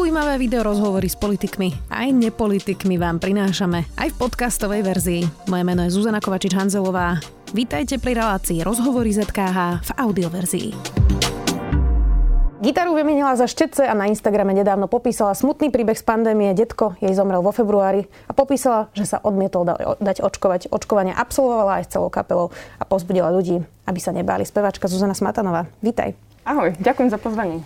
Zaujímavé video rozhovory s politikmi aj nepolitikmi vám prinášame aj v podcastovej verzii. Moje meno je Zuzana Kovačič-Hanzelová. Vítajte pri relácii Rozhovory ZKH v audioverzii. Gitaru vymenila za štetce a na Instagrame nedávno popísala smutný príbeh z pandémie. Detko jej zomrel vo februári a popísala, že sa odmietol dať očkovať. Očkovanie absolvovala aj s celou kapelou a pozbudila ľudí, aby sa nebáli. Spevačka Zuzana Smatanová. Vítaj. Ahoj, ďakujem za pozvanie.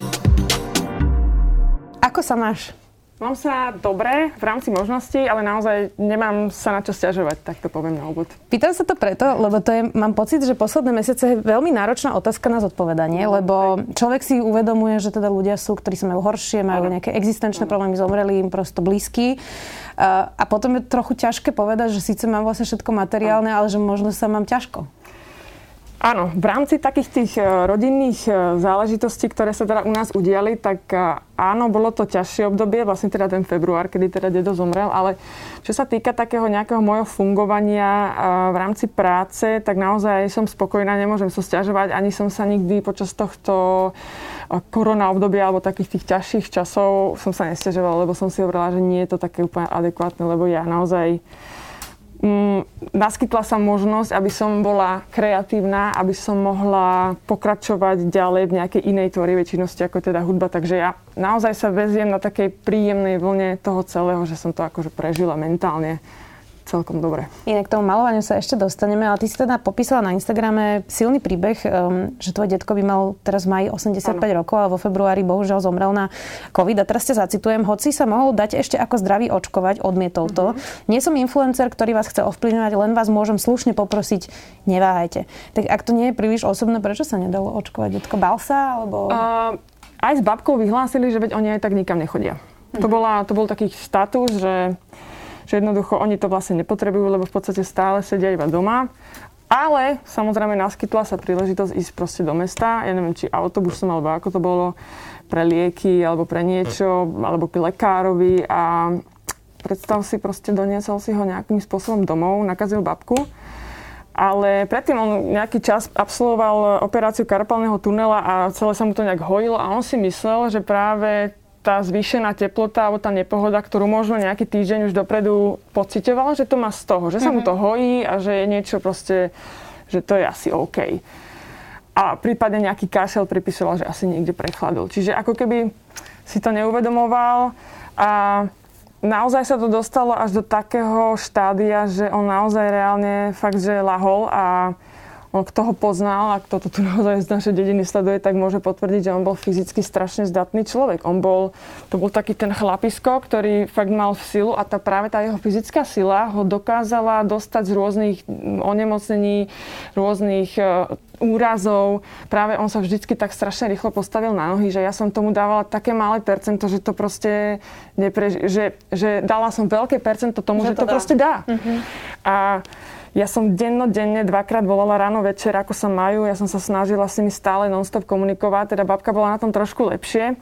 Ako sa máš? Mám sa dobre v rámci možností, ale naozaj nemám sa na čo stiažovať, tak to poviem na úvod. Pýtam sa to preto, lebo to je, mám pocit, že posledné mesiace je veľmi náročná otázka na zodpovedanie, no, lebo aj. človek si uvedomuje, že teda ľudia sú, ktorí sa majú horšie, majú ano. nejaké existenčné ano. problémy, zomreli im prosto blízky. A potom je trochu ťažké povedať, že síce mám vlastne všetko materiálne, ano. ale že možno sa mám ťažko. Áno, v rámci takých tých e, rodinných e, záležitostí, ktoré sa teda u nás udiali, tak e, áno, bolo to ťažšie obdobie, vlastne teda ten február, kedy teda dedo zomrel, ale čo sa týka takého nejakého mojho fungovania v rámci práce, tak naozaj som spokojná, nemôžem sa stiažovať, ani som sa nikdy počas tohto korona obdobia alebo takých tých ťažších časov som sa nestiažovala, lebo som si hovorila, že nie je to také úplne adekvátne, lebo ja naozaj naskytla sa možnosť, aby som bola kreatívna, aby som mohla pokračovať ďalej v nejakej inej tvorivej činnosti, ako teda hudba. Takže ja naozaj sa veziem na takej príjemnej vlne toho celého, že som to akože prežila mentálne celkom dobre. Inak k tomu malovaniu sa ešte dostaneme, ale ty si teda popísala na Instagrame silný príbeh, um, že tvoj detko by mal teraz v maji 85 ano. rokov a vo februári bohužiaľ zomrel na COVID. A teraz ťa zacitujem, hoci sa mohol dať ešte ako zdravý očkovať, odmietol to. Uh-huh. Nie som influencer, ktorý vás chce ovplyvňovať, len vás môžem slušne poprosiť, neváhajte. Tak ak to nie je príliš osobné, prečo sa nedalo očkovať? Detko bal sa? Alebo... Uh, aj s babkou vyhlásili, že veď oni aj tak nikam nechodia. Uh-huh. To, bola, to bol taký status, že že jednoducho oni to vlastne nepotrebujú, lebo v podstate stále sedia iba doma. Ale samozrejme naskytla sa príležitosť ísť proste do mesta, ja neviem, či autobusom, alebo ako to bolo, pre lieky, alebo pre niečo, alebo k lekárovi a predstav si, proste doniesol si ho nejakým spôsobom domov, nakazil babku. Ale predtým on nejaký čas absolvoval operáciu karpalného tunela a celé sa mu to nejak hojilo a on si myslel, že práve tá zvýšená teplota alebo tá nepohoda, ktorú možno nejaký týždeň už dopredu pocitoval, že to má z toho, že sa mu to mhm. hojí a že je niečo proste, že to je asi OK. A prípadne nejaký kašel pripisoval, že asi niekde prechladol. Čiže ako keby si to neuvedomoval a naozaj sa to dostalo až do takého štádia, že on naozaj reálne fakt, že lahol a kto ho poznal a kto to tu naozaj z našej dediny sleduje, tak môže potvrdiť, že on bol fyzicky strašne zdatný človek. On bol, to bol taký ten chlapisko, ktorý fakt mal v silu a tá práve tá jeho fyzická sila ho dokázala dostať z rôznych onemocnení, rôznych e, úrazov. Práve on sa vždycky tak strašne rýchlo postavil na nohy, že ja som tomu dávala také malé percento, že to proste nepreži- že, že dala som veľké percento tomu, že, že to, to dá. proste dá. Uh-huh. A ja som dennodenne dvakrát volala ráno večer, ako sa majú. Ja som sa snažila s nimi stále non-stop komunikovať. Teda babka bola na tom trošku lepšie.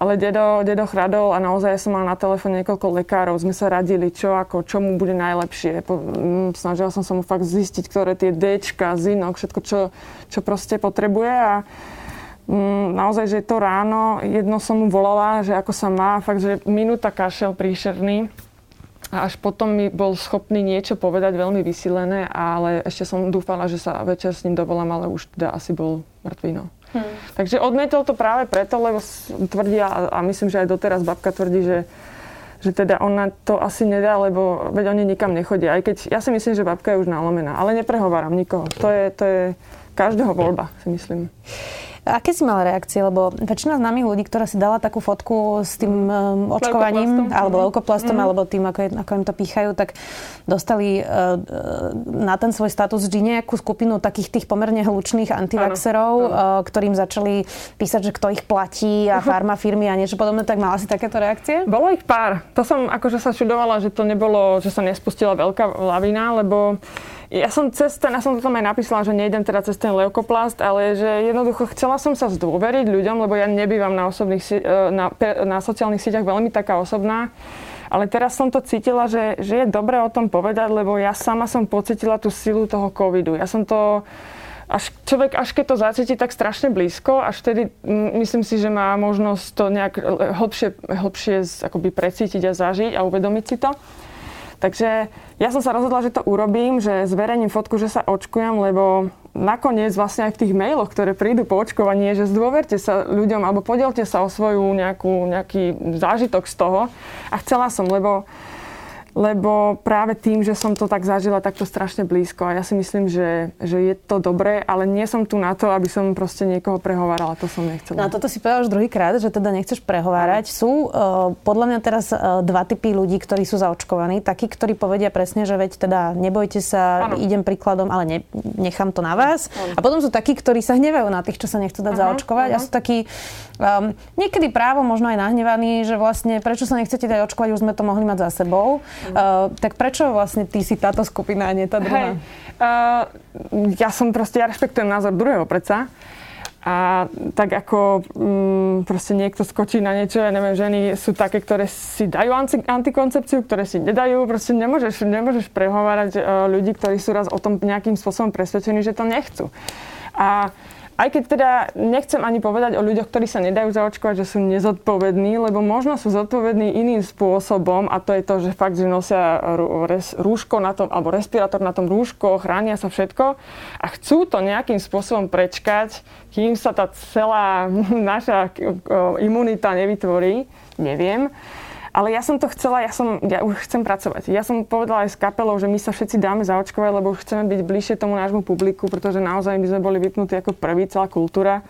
Ale dedo, dedo chradol a naozaj som mala na telefóne niekoľko lekárov. Sme sa radili, čo ako, čo mu bude najlepšie. Mm, snažila som sa mu fakt zistiť, ktoré tie Dčka, zinok, všetko, čo, čo proste potrebuje. A mm, naozaj, že to ráno, jedno som mu volala, že ako sa má, fakt, že minúta kašel príšerný a až potom mi bol schopný niečo povedať veľmi vysilené, ale ešte som dúfala, že sa večer s ním dovolám, ale už teda asi bol mŕtvý. No. Hmm. Takže odmietol to práve preto, lebo tvrdia, a myslím, že aj doteraz babka tvrdí, že, že teda ona to asi nedá, lebo veď oni nikam nechodia. Aj keď ja si myslím, že babka je už nalomená, ale neprehováram nikoho. To je, to je každého voľba, si myslím. Aké si mala reakcie? Lebo väčšina známych ľudí, ktorá si dala takú fotku s tým um, očkovaním, alebo mhm. leukoplastom, mm. alebo tým, ako, je, ako im to pýchajú, tak dostali uh, na ten svoj status vždy nejakú skupinu takých tých pomerne hlučných antivaxerov, ano, ano. Uh, ktorým začali písať, že kto ich platí a farma firmy a niečo podobné. Tak mala si takéto reakcie? Bolo ich pár. To som akože sa čudovala, že to nebolo, že sa nespustila veľká lavina, lebo ja som cez ten, ja som to tam aj napísala, že nejdem teda cez ten leukoplast, ale že jednoducho chcela som sa zdôveriť ľuďom, lebo ja nebývam na, osobných, e, na, na sociálnych sieťach veľmi taká osobná. Ale teraz som to cítila, že, že je dobré o tom povedať, lebo ja sama som pocitila tú silu toho covidu. Ja som to až človek, až keď to zacíti tak strašne blízko, až vtedy myslím si, že má možnosť to nejak hlbšie, hlbšie akoby precítiť a zažiť a uvedomiť si to. Takže ja som sa rozhodla, že to urobím, že zverejním fotku, že sa očkujem, lebo nakoniec vlastne aj v tých mailoch, ktoré prídu po očkovaní, že zdôverte sa ľuďom alebo podielte sa o svoju nejakú, nejaký zážitok z toho. A chcela som, lebo lebo práve tým, že som to tak zažila takto strašne blízko a ja si myslím, že, že je to dobré, ale nie som tu na to, aby som proste niekoho prehovárala, to som nechcela. No a toto si povedal už druhýkrát, že teda nechceš prehovárať. Sú uh, podľa mňa teraz uh, dva typy ľudí, ktorí sú zaočkovaní. Takí, ktorí povedia presne, že veď teda nebojte sa, ano. idem príkladom, ale ne, nechám to na vás. Ano. A potom sú takí, ktorí sa hnevajú na tých, čo sa nechcú dať uh-huh, zaočkovať uh-huh. a sú takí um, niekedy právo možno aj nahnevaní, že vlastne prečo sa nechcete dať očkovať, už sme to mohli mať za sebou. Uh, tak prečo vlastne ty si táto skupina a nie tá druhá? Hey, uh, ja som proste, ja rešpektujem názor druhého predsa. A tak ako um, proste niekto skočí na niečo, ja neviem, ženy sú také, ktoré si dajú anti, antikoncepciu, ktoré si nedajú, proste nemôžeš, nemôžeš prehovárať uh, ľudí, ktorí sú raz o tom nejakým spôsobom presvedčení, že to nechcú. A aj keď teda nechcem ani povedať o ľuďoch, ktorí sa nedajú zaočkovať, že sú nezodpovední, lebo možno sú zodpovední iným spôsobom a to je to, že fakt, že nosia rúško na tom, alebo respirátor na tom rúško, chránia sa všetko a chcú to nejakým spôsobom prečkať, kým sa tá celá naša imunita nevytvorí, neviem. Ale ja som to chcela, ja, som, ja už chcem pracovať. Ja som povedala aj s kapelou, že my sa všetci dáme zaočkovať, lebo už chceme byť bližšie tomu nášmu publiku, pretože naozaj by sme boli vypnutí ako prvý, celá kultúra.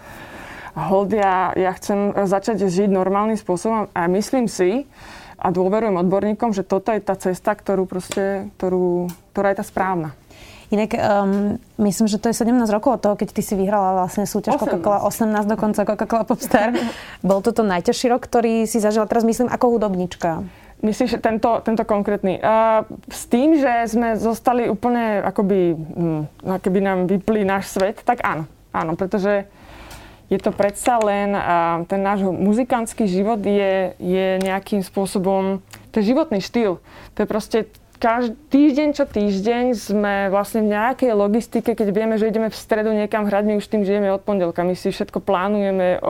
Hold, ja, ja chcem začať žiť normálnym spôsobom a myslím si, a dôverujem odborníkom, že toto je tá cesta, ktorú proste, ktorú, ktorá je tá správna. Inak um, myslím, že to je 17 rokov od toho, keď ty si vyhrala vlastne súťaž Coca-Cola, 18 dokonca Coca-Cola Popstar. Bol to ten rok, ktorý si zažila teraz, myslím, ako hudobnička. Myslíš tento, tento konkrétny? Uh, s tým, že sme zostali úplne, akoby, hm, akoby nám vyplý náš svet, tak áno. Áno, pretože je to predsa len, uh, ten náš muzikantský život je, je nejakým spôsobom, to je životný štýl. To je proste každý týždeň čo týždeň sme vlastne v nejakej logistike, keď vieme, že ideme v stredu niekam hrať, my už tým žijeme od pondelka. My si všetko plánujeme,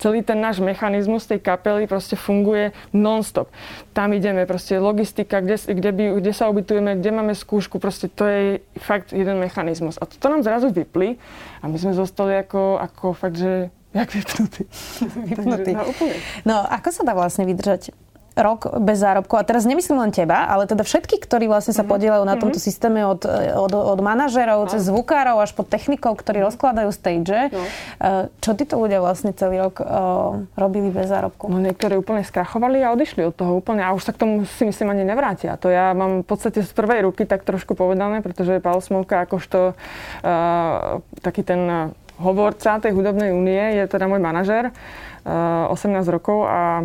celý ten náš mechanizmus tej kapely proste funguje non-stop. Tam ideme, proste logistika, kde, kde, by, kde sa ubytujeme, kde máme skúšku, proste to je fakt jeden mechanizmus. A to nám zrazu vypli a my sme zostali ako, ako fakt, že jak vypnutí. vypnutí. No, no, ako sa dá vlastne vydržať rok bez zárobku. A teraz nemyslím len teba, ale teda všetky, ktorí vlastne sa mhm. podielajú na tomto mhm. systéme od, od, od manažerov, cez zvukárov až po technikov, ktorí rozkladajú stage. No. Eh, čo títo ľudia vlastne celý rok uh, robili bez zárobku? No niektorí úplne skrachovali a odišli od toho úplne a už sa k tomu si myslím ani nevrátia. To ja mám v podstate z prvej ruky tak trošku povedané, pretože Pavel Smolka akožto uh, taký ten hovorca tej hudobnej únie je teda môj manažer uh, 18 rokov a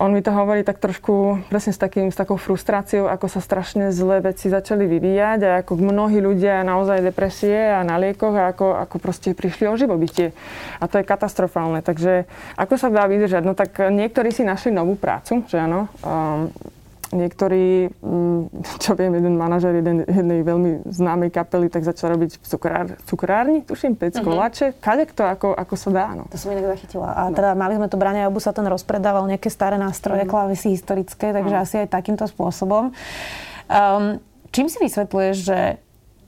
on mi to hovorí tak trošku presne s, takým, s takou frustráciou, ako sa strašne zlé veci začali vyvíjať a ako mnohí ľudia naozaj depresie a na liekoch a ako, ako proste prišli o živobytie. A to je katastrofálne. Takže ako sa dá vydržať? No tak niektorí si našli novú prácu, že áno. Um, Niektorí, mm, čo viem, jeden manažer jeden, jednej veľmi známej kapely, tak začal robiť v cukrár, cukrárni, tuším, pec uh-huh. koláče. Kadek to, ako, ako sa dá, no. To som inak zachytila. A no. teda mali sme to Brania Obu sa ten rozpredával nejaké staré nástroje, uh-huh. klávesy historické, takže uh-huh. asi aj takýmto spôsobom. Um, čím si vysvetľuješ, že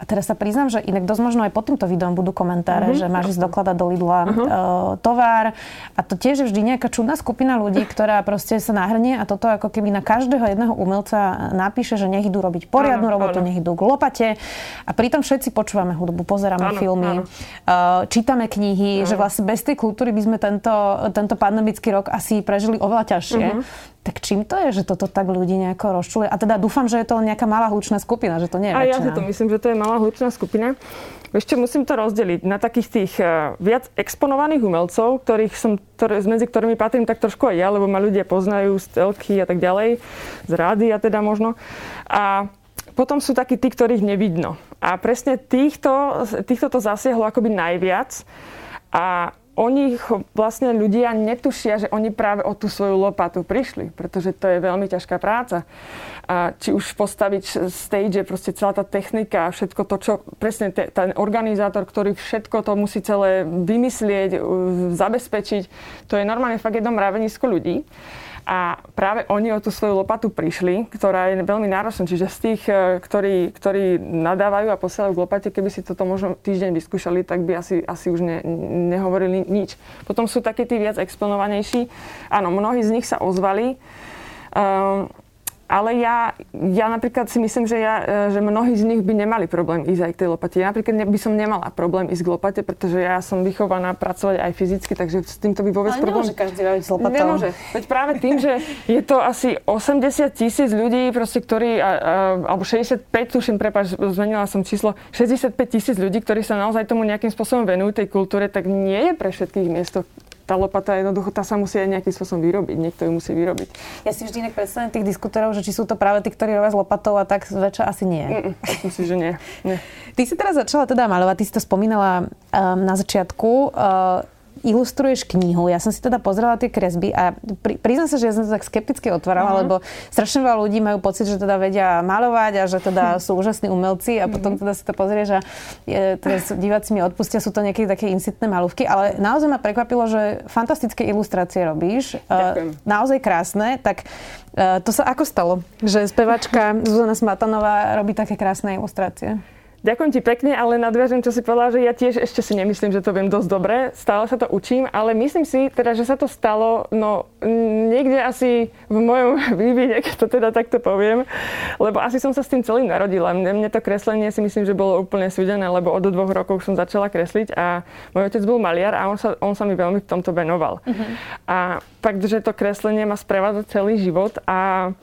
a teraz sa priznám, že inak dosť možno aj pod týmto videom budú komentáre, uh-huh. že máš ísť dokladať do Lidla uh-huh. uh, tovar. A to tiež je vždy nejaká čudná skupina ľudí, ktorá proste sa nahrnie a toto ako keby na každého jedného umelca napíše, že nech idú robiť poriadnu uh-huh. robotu, nech idú k lopate. A pritom všetci počúvame hudbu, pozeráme uh-huh. filmy, uh, čítame knihy, uh-huh. že vlastne bez tej kultúry by sme tento, tento pandemický rok asi prežili oveľa ťažšie. Uh-huh. Tak čím to je, že toto tak ľudí nejako rozčuluje? A teda dúfam, že je to nejaká malá hlučná skupina, že to nie je A väčšina. ja si to myslím, že to je malá hlučná skupina. Ešte musím to rozdeliť na takých tých uh, viac exponovaných umelcov, ktorých som, ktoré, medzi ktorými patrím tak trošku aj ja, lebo ma ľudia poznajú z telky a tak ďalej, z rády a teda možno. A potom sú takí tí, ktorých nevidno. A presne týchto, týchto to zasiahlo akoby najviac. A oni vlastne ľudia netušia, že oni práve o tú svoju lopatu prišli, pretože to je veľmi ťažká práca. A či už postaviť stage, proste celá tá technika a všetko to, čo presne te, ten organizátor, ktorý všetko to musí celé vymyslieť, zabezpečiť, to je normálne fakt jedno mravenisko ľudí. A práve oni o tú svoju lopatu prišli, ktorá je veľmi náročná. Čiže z tých, e, ktorí, ktorí nadávajú a posielajú k lopate, keby si toto možno týždeň vyskúšali, tak by asi, asi už ne, nehovorili nič. Potom sú takí tí viac exponovanejší. Áno, mnohí z nich sa ozvali. Um, ale ja, ja napríklad si myslím, že, ja, e, že mnohí z nich by nemali problém ísť aj k tej lopate. Ja napríklad by som nemala problém ísť k lopate, pretože ja som vychovaná pracovať aj fyzicky, takže s týmto by vôbec Ale problém... nemôže každý robiť s lopatou. Nemôže. Veď práve tým, že je to asi 80 tisíc ľudí, proste, ktorí, a, a, alebo 65, tuším, prepáč, zmenila som číslo, 65 tisíc ľudí, ktorí sa naozaj tomu nejakým spôsobom venujú tej kultúre, tak nie je pre všetkých miesto tá lopata jednoducho, tá sa musí aj nejakým spôsobom vyrobiť. Niekto ju musí vyrobiť. Ja si vždy inak predstavím tých diskutorov, že či sú to práve tí, ktorí robia s lopatou a tak zväčša asi nie. Mm, myslím že nie. nie. Ty si teraz začala teda malovať, ty si to spomínala um, na začiatku. Uh, ilustruješ knihu. Ja som si teda pozrela tie kresby a pri, priznám sa, že ja som to tak skepticky otvárala, mm-hmm. lebo strašne veľa ľudí majú pocit, že teda vedia malovať a že teda sú úžasní umelci a potom mhm. teda si to pozrieš a je, teda diváci mi odpustia, sú to nejaké také insitné malúvky, ale naozaj ma prekvapilo, že fantastické ilustrácie robíš. Ďakujem. Uh, naozaj krásne. Tak uh, to sa ako stalo, že spevačka Zuzana Smatanová robí také krásne ilustrácie? Ďakujem ti pekne, ale nadviažem, čo si povedala, že ja tiež ešte si nemyslím, že to viem dosť dobre. Stále sa to učím, ale myslím si teda, že sa to stalo, no niekde asi v mojom vývine, keď to teda takto poviem, lebo asi som sa s tým celým narodila. Mne, mne to kreslenie si myslím, že bolo úplne súdené, lebo od dvoch rokov som začala kresliť a môj otec bol maliar a on sa, on sa mi veľmi v tomto venoval. Uh-huh. A fakt, že to kreslenie ma sprevádza celý život a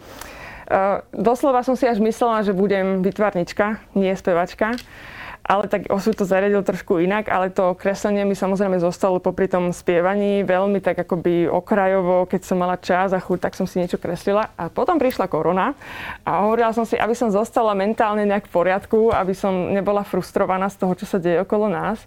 doslova som si až myslela, že budem vytvarnička, nie spevačka. Ale tak osud to zariadil trošku inak, ale to kreslenie mi samozrejme zostalo popri tom spievaní veľmi tak akoby okrajovo, keď som mala čas a chuť, tak som si niečo kreslila. A potom prišla korona a hovorila som si, aby som zostala mentálne nejak v poriadku, aby som nebola frustrovaná z toho, čo sa deje okolo nás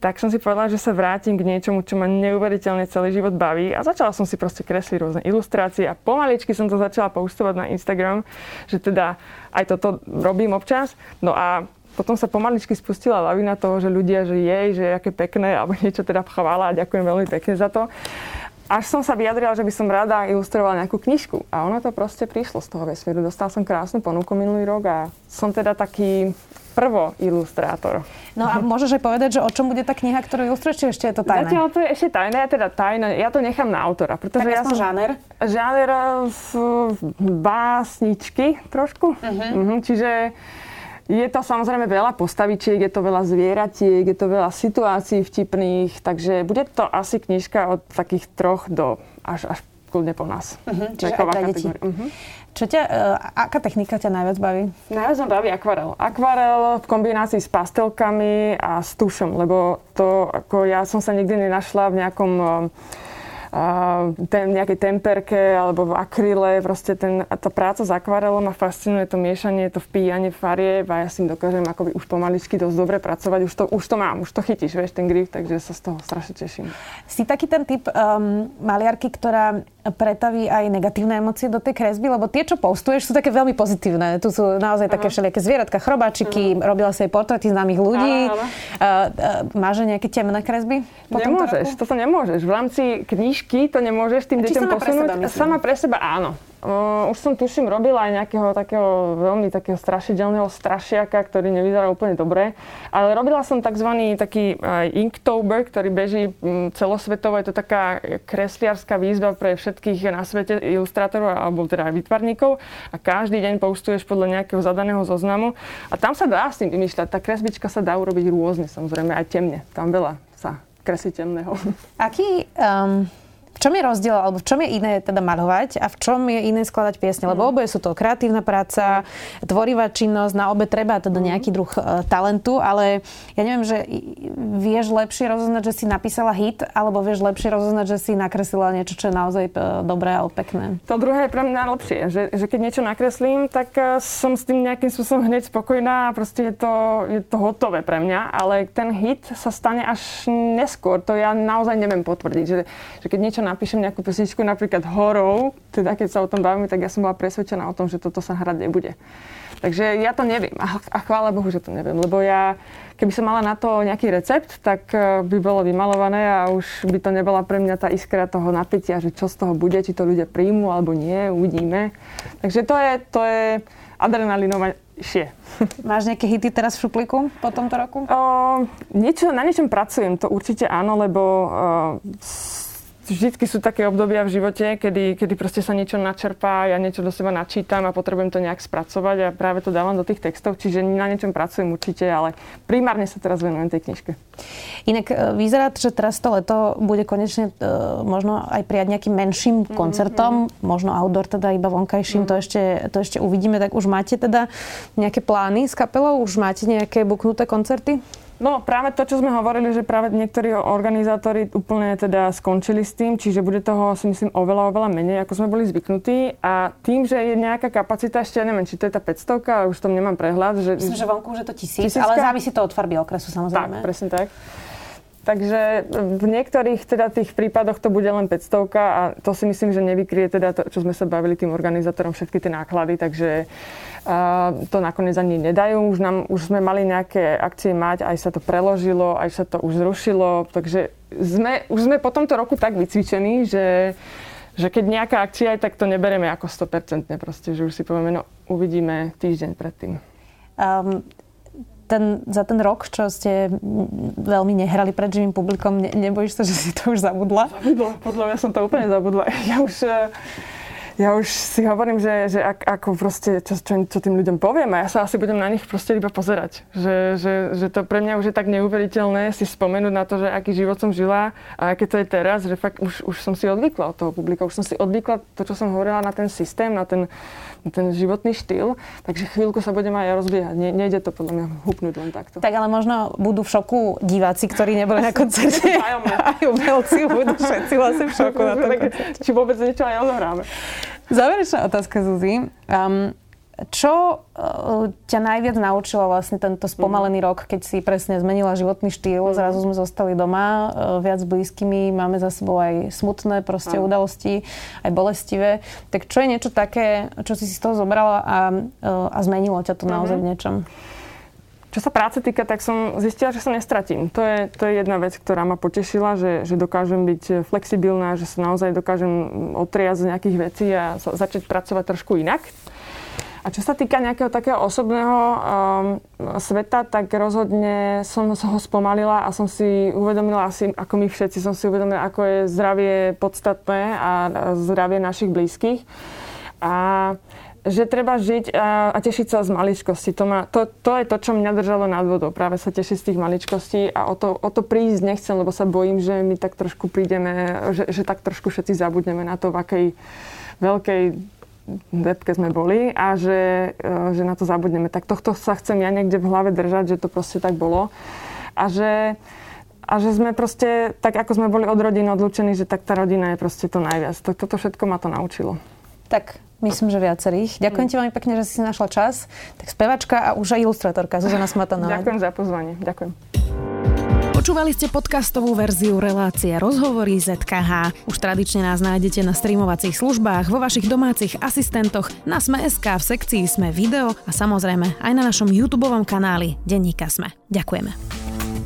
tak som si povedala, že sa vrátim k niečomu, čo ma neuveriteľne celý život baví a začala som si proste kresliť rôzne ilustrácie a pomaličky som to začala postovať na Instagram, že teda aj toto robím občas. No a potom sa pomaličky spustila lavina toho, že ľudia, že jej, že je aké pekné, alebo niečo teda chvála a ďakujem veľmi pekne za to. Až som sa vyjadrila, že by som rada ilustrovala nejakú knižku. A ono to proste prišlo z toho vesmíru. Dostal som krásnu ponuku minulý rok a som teda taký prvo ilustrátor. No a môžeš aj povedať, že o čom bude tá kniha, ktorú ilustruješ, či ešte je to tajné? Zatiaľ to je ešte tajné, ja teda tajné, ja to nechám na autora. Pretože tak ja som žáner? Žáner v básničky trošku. Uh-huh. Uh-huh, čiže je to samozrejme veľa postavičiek, je to veľa zvieratiek, je to veľa situácií vtipných, takže bude to asi knižka od takých troch do až, až kľudne po nás. Uh-huh, čiže aj pre deti. Uh-huh. Čo ťa, uh, aká technika ťa najviac baví? Najviac ma baví akvarel. Akvarel v kombinácii s pastelkami a s tušom, lebo to, ako ja som sa nikdy nenašla v nejakom uh, ten, nejakej temperke alebo v akryle. Proste ten, tá práca s akvarelom ma fascinuje, to miešanie, to vpíjanie farieb a ja s tým dokážem akoby už pomaličky dosť dobre pracovať. Už to, už to mám, už to chytíš, vieš, ten grif, takže sa z toho strašne teším. Si taký ten typ um, maliarky, ktorá pretaví aj negatívne emócie do tej kresby, lebo tie, čo postuješ, sú také veľmi pozitívne. Tu sú naozaj také všelijaké zvieratka, chrobáčiky, robila si aj portrety známych ľudí. Uh, uh, máš nejaké temné kresby? Nemôžeš, toto nemôžeš. V rámci knižky to nemôžeš tým deťom posunúť. Pre seba, sama pre seba áno. Uh, už som tuším robila aj nejakého takého veľmi takého strašidelného strašiaka, ktorý nevyzeral úplne dobre. Ale robila som tzv. taký uh, Inktober, ktorý beží um, celosvetovo. Je to taká kresliarská výzva pre všetkých na svete ilustrátorov alebo teda aj vytvarníkov. A každý deň postuješ podľa nejakého zadaného zoznamu. A tam sa dá s tým vymýšľať. Tá kresbička sa dá urobiť rôzne, samozrejme aj temne. Tam veľa sa kreslí temného. Aký um čom je rozdiel, alebo v čom je iné teda maľovať a v čom je iné skladať piesne? Lebo mhm. oboje sú to kreatívna práca, tvorivá činnosť, na obe treba teda mhm. nejaký druh uh, talentu, ale ja neviem, že vieš lepšie rozoznať, že si napísala hit, alebo vieš lepšie rozoznať, že si nakreslila niečo, čo je naozaj uh, dobré alebo pekné. To druhé je pre mňa lepšie, že, že keď niečo nakreslím, tak uh, som s tým nejakým spôsobom hneď spokojná a proste je to, je to hotové pre mňa, ale ten hit sa stane až neskôr. To ja naozaj neviem potvrdiť, že, že keď niečo napíšem nejakú pesničku napríklad horou, teda keď sa o tom bavíme, tak ja som bola presvedčená o tom, že toto sa hrať nebude. Takže ja to neviem a, a chvála Bohu, že to neviem, lebo ja, keby som mala na to nejaký recept, tak e, by bolo vymalované a už by to nebola pre mňa tá iskra toho napätia, že čo z toho bude, či to ľudia príjmu alebo nie, uvidíme. Takže to je, to je adrenalinové Máš nejaké hity teraz v šupliku po tomto roku? O, niečo, na niečom pracujem, to určite áno, lebo uh, vždycky sú také obdobia v živote, kedy, kedy proste sa niečo načerpá, ja niečo do seba načítam a potrebujem to nejak spracovať a práve to dávam do tých textov, čiže na niečom pracujem určite, ale primárne sa teraz venujem tej knižke. Inak e, vyzerá, že teraz to leto bude konečne uh, možno aj prijať nejakým menším mhm, koncertom, mm-hmm. možno outdoor teda iba vonkajším, mm-hmm. to, ešte, to ešte uvidíme, tak už máte teda nejaké plány s kapelou, už máte nejaké buknuté koncerty? No práve to, čo sme hovorili, že práve niektorí organizátori úplne teda skončili s tým, čiže bude toho si myslím oveľa, oveľa menej, ako sme boli zvyknutí. A tým, že je nejaká kapacita, ešte ja neviem, či to je tá 500, ale už tom nemám prehľad. Že... Myslím, že vonku už je to tisíc, tisícka? ale závisí to od farby okresu samozrejme. Tak, presne tak. Takže v niektorých teda tých prípadoch to bude len 500 a to si myslím, že nevykrie teda to, čo sme sa bavili tým organizátorom, všetky tie náklady, takže a to nakoniec ani nedajú. Už, nám, už sme mali nejaké akcie mať, aj sa to preložilo, aj sa to už zrušilo, takže sme, už sme po tomto roku tak vycvičení, že že keď nejaká akcia je, tak to neberieme ako 100% proste, že už si povieme, no uvidíme týždeň predtým. Um, ten, za ten rok, čo ste veľmi nehrali pred živým publikom, ne, nebojíš sa, že si to už zabudla? Zabudla, podľa mňa som to úplne zabudla. Ja už, eh, ja už si hovorím, že, že ak, ako proste, čo, čo, čo tým ľuďom poviem a ja sa asi budem na nich proste iba pozerať. Že, že, že to pre mňa už je tak neuveriteľné si spomenúť na to, že aký život som žila a aké to je teraz, že fakt už, už som si odvykla od toho publika, už som si odvykla to, čo som hovorila na ten systém, na ten, ten životný štýl, takže chvíľku sa budem aj rozbiehať. Ne, nejde to podľa mňa hupnúť len takto. Tak ale možno budú v šoku diváci, ktorí neboli na koncerte. aj umelci budú všetci vlastne v šoku na tom Či vôbec niečo aj odohráme. Záverečná otázka, Zuzi. Um, čo uh, ťa najviac naučilo vlastne tento spomalený mm. rok, keď si presne zmenila životný štýl, mm. zrazu sme zostali doma uh, viac s blízkymi, máme za sebou aj smutné proste mm. udalosti, aj bolestivé. Tak čo je niečo také, čo si si z toho zobrala a, uh, a zmenilo ťa to mm-hmm. naozaj v niečom? Čo sa práce týka, tak som zistila, že sa nestratím. To je, to je jedna vec, ktorá ma potešila, že, že dokážem byť flexibilná, že sa naozaj dokážem otriať z nejakých vecí a začať pracovať trošku inak. A čo sa týka nejakého takého osobného um, sveta, tak rozhodne som ho spomalila a som si uvedomila asi, ako my všetci, som si uvedomila, ako je zdravie podstatné a zdravie našich blízkych. A že treba žiť a, a tešiť sa z maličkosti. To, ma, to, to je to, čo mňa držalo nad vodou. Práve sa tešiť z tých maličkostí a o to, o to prísť nechcem, lebo sa bojím, že my tak trošku prídeme, že, že tak trošku všetci zabudneme na to, v akej veľkej depke sme boli a že, e, že na to zabudneme. Tak tohto sa chcem ja niekde v hlave držať, že to proste tak bolo. A že, a že sme proste, tak ako sme boli od rodiny odlučení, že tak tá rodina je proste to najviac. To, toto všetko ma to naučilo. Tak, myslím, že viacerých. Ďakujem mm. ti veľmi pekne, že si našla čas. Tak spevačka a už aj ilustratorka Zuzana Smatanová. Ďakujem za pozvanie. Ďakujem. Počúvali ste podcastovú verziu relácie Rozhovory ZKH. Už tradične nás nájdete na streamovacích službách, vo vašich domácich asistentoch, na Sme.sk, v sekcii Sme video a samozrejme aj na našom YouTube kanáli Denníka Sme. Ďakujeme.